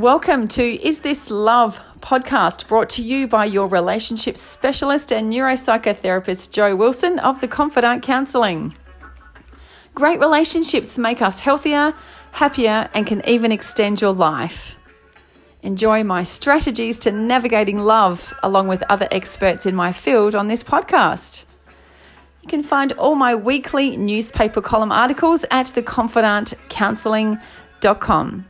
Welcome to Is This Love podcast brought to you by your relationship specialist and neuropsychotherapist Joe Wilson of the Confidant Counselling. Great relationships make us healthier, happier, and can even extend your life. Enjoy my strategies to navigating love along with other experts in my field on this podcast. You can find all my weekly newspaper column articles at theconfidantcounselling.com.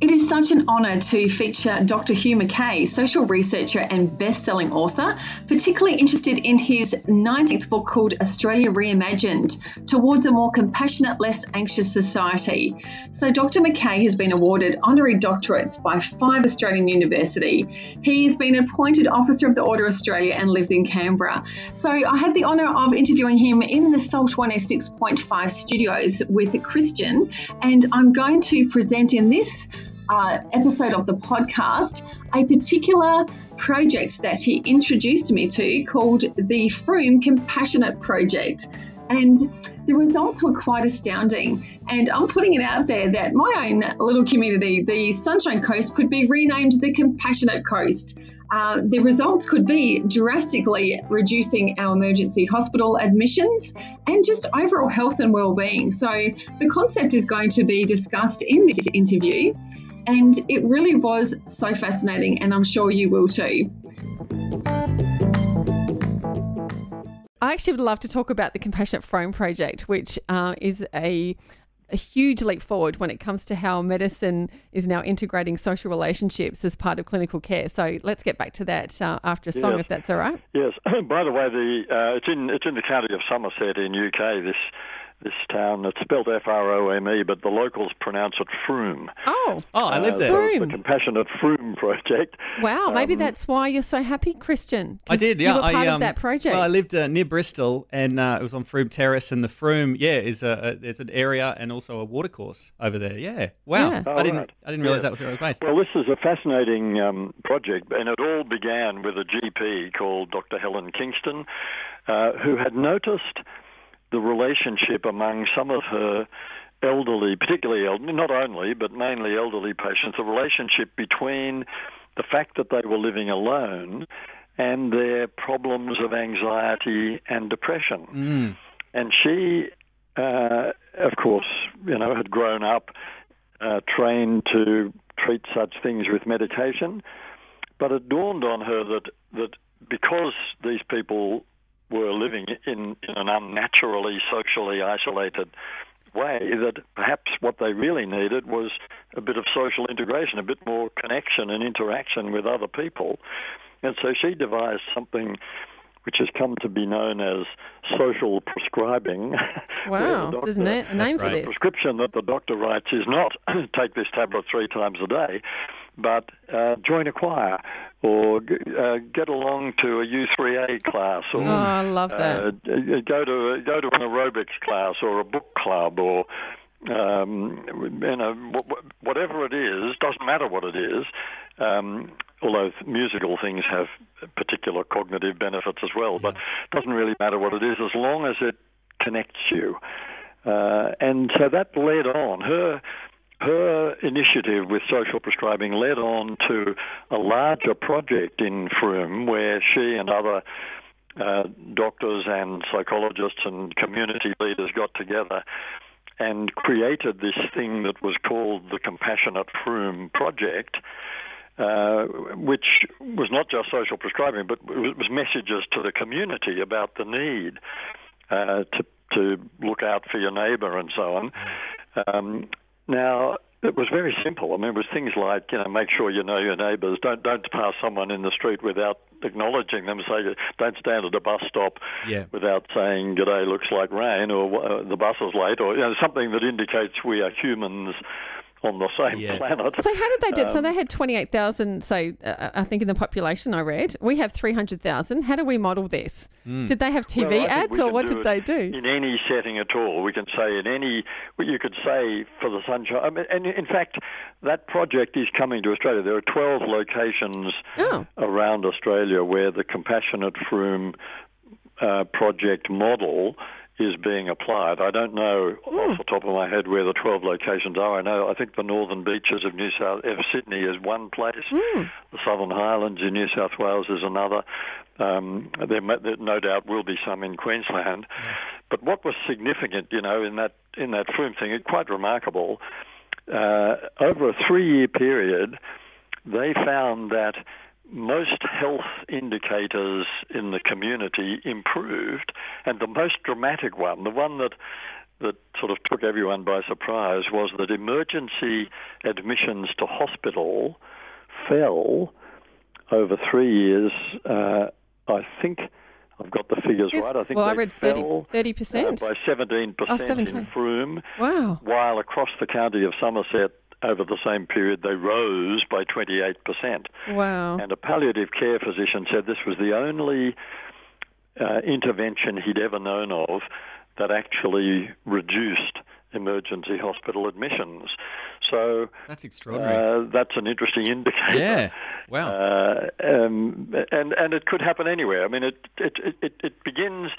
It is such an honour to feature Dr. Hugh Mackay, social researcher and best-selling author, particularly interested in his 19th book called Australia Reimagined: Towards a More Compassionate, Less Anxious Society. So Dr. Mackay has been awarded honorary doctorates by five Australian universities. He's been appointed Officer of the Order of Australia and lives in Canberra. So I had the honour of interviewing him in the Salt 106.5 studios with Christian, and I'm going to present in this uh, episode of the podcast a particular project that he introduced me to called the Frome Compassionate Project. And the results were quite astounding. And I'm putting it out there that my own little community, the Sunshine Coast, could be renamed the Compassionate Coast. Uh, the results could be drastically reducing our emergency hospital admissions and just overall health and well-being. So the concept is going to be discussed in this interview. And it really was so fascinating, and I'm sure you will too. I actually would love to talk about the Compassionate Frome Project, which uh, is a a huge leap forward when it comes to how medicine is now integrating social relationships as part of clinical care. So let's get back to that uh, after a song, yes. if that's all right. Yes. By the way, the uh, it's in it's in the county of Somerset in UK. This this town. It's spelled F R O M E, but the locals pronounce it Froome. Oh, oh, I live there. Frome. The Compassionate Frome Project. Wow, maybe um, that's why you're so happy, Christian. I did, yeah. You were part I, um, of that project. Well, I lived uh, near Bristol, and uh, it was on Frome Terrace, and the Frome, yeah, is a, a, there's an area and also a watercourse over there. Yeah, wow. Yeah. I oh, didn't right. I didn't realize yeah. that was where it was Well, this is a fascinating um, project, and it all began with a GP called Dr. Helen Kingston, uh, who had noticed the relationship among some of her elderly, particularly elderly, not only, but mainly elderly patients, the relationship between the fact that they were living alone and their problems of anxiety and depression. Mm. And she, uh, of course, you know, had grown up uh, trained to treat such things with medication, but it dawned on her that that because these people were living in, in an unnaturally socially isolated way that perhaps what they really needed was a bit of social integration, a bit more connection and interaction with other people. And so she devised something which has come to be known as social prescribing. Wow, the there's a name for the this. prescription that the doctor writes is not take this tablet three times a day, but uh, join a choir or uh, get along to a U3A class or oh, I love that. uh, go to go to an aerobics class or a book club or um, you know whatever it is doesn't matter what it is. Um, although musical things have particular cognitive benefits as well, but it doesn't really matter what it is as long as it connects you. Uh, and so that led on her her initiative with social prescribing led on to a larger project in Frome where she and other uh, doctors and psychologists and community leaders got together and created this thing that was called the Compassionate Froome Project. Uh, which was not just social prescribing, but it was messages to the community about the need uh, to to look out for your neighbour and so on. Um, now, it was very simple. I mean, it was things like, you know, make sure you know your neighbours. Don't don't pass someone in the street without acknowledging them. Say, don't stand at a bus stop Yeah. without saying "G'day, looks like rain" or uh, "The bus is late" or you know something that indicates we are humans on the same Yes. planet. So how did they do? it? so Um, they had twenty eight thousand. So uh, I think in the population I read, we have three hundred thousand. How do we model this? Did they have TV Well, ads or what did it they do? In any setting at all, we can say in any. well, You could say for the sunshine. I mean, and in fact, that project is coming to Australia. There are twelve locations Oh. around Australia where the Compassionate Frome uh, project model is being applied. I don't know mm. off the top of my head where the 12 locations are. I know I think the northern beaches of New South of Sydney is one place. Mm. The Southern Highlands in New South Wales is another. Um, there, there, no doubt will be some in Queensland. Yeah. But what was significant, you know, in that in that Frome thing, it's quite remarkable. Uh, over a three-year period, they found that most health indicators in the community improved, and the most dramatic one, the one that that sort of took everyone by surprise, was that emergency admissions to hospital fell over three years. Uh, I think I've got the figures right. I think well, I read 30 percent uh, by 17 percent in Frome. Wow! While across the county of Somerset, over the same period, they rose by 28%. Wow. And a palliative care physician said this was the only uh, intervention he'd ever known of that actually reduced emergency hospital admissions. So that's extraordinary. Uh, that's an interesting indicator. Yeah. Wow. Uh, um, and and it could happen anywhere. I mean, it it it, it begins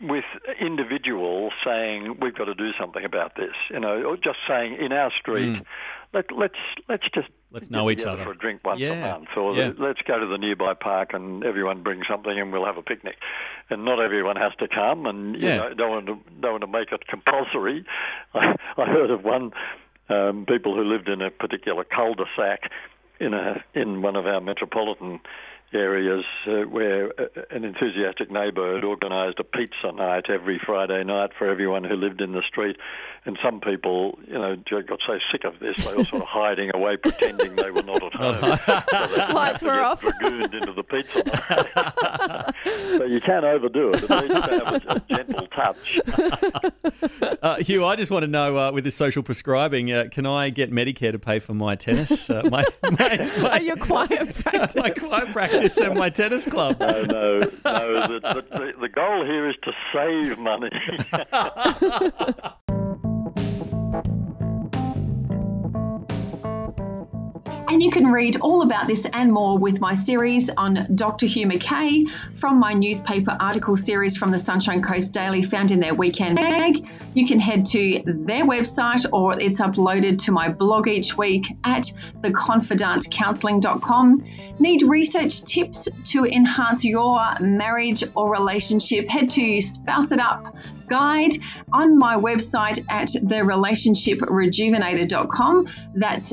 with individuals saying we've got to do something about this, you know, or just saying in our street, mm. let, let's let's just let's know each other for a drink once yeah. a month, or yeah. let's go to the nearby park and everyone bring something and we'll have a picnic, and not everyone has to come, and you yeah. know, don't want to don't want to make it compulsory. I, I heard of one um, people who lived in a particular cul-de-sac in a in one of our metropolitan areas uh, where uh, an enthusiastic neighbour had organised a pizza night every Friday night for everyone who lived in the street. And some people, you know, got so sick of this, they were sort of hiding away, pretending they were not at home. so Lights were off. Dragooned into the pizza night. so you can't overdo it. It needs to have a, a gentle touch. Uh, Hugh, I just want to know uh, with this social prescribing, uh, can I get Medicare to pay for my tennis? Uh, my, my, my, your quiet practice. my quiet practice just at my tennis club. No, no, no. The, the, the goal here is to save money. And you can read all about this and more with my series on Dr. Hugh Mackay from my newspaper article series from the Sunshine Coast Daily found in their weekend mag. You can head to their website or it's uploaded to my blog each week at theconfidantcounseling.com. Need research tips to enhance your marriage or relationship? Head to Spouse It Up guide on my website at therelationshiprejuvenator.com. That's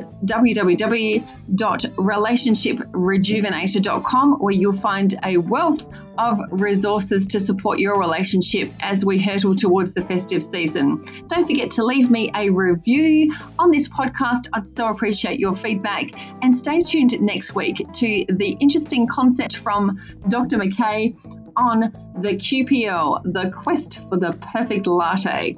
www.relationshiprejuvenator.com, where you'll find a wealth of resources to support your relationship as we hurtle towards the festive season. Don't forget to leave me a review on this podcast. I'd so appreciate your feedback. And stay tuned next week to the interesting concept from Dr. Mackay on the QPL, the quest for the perfect latte.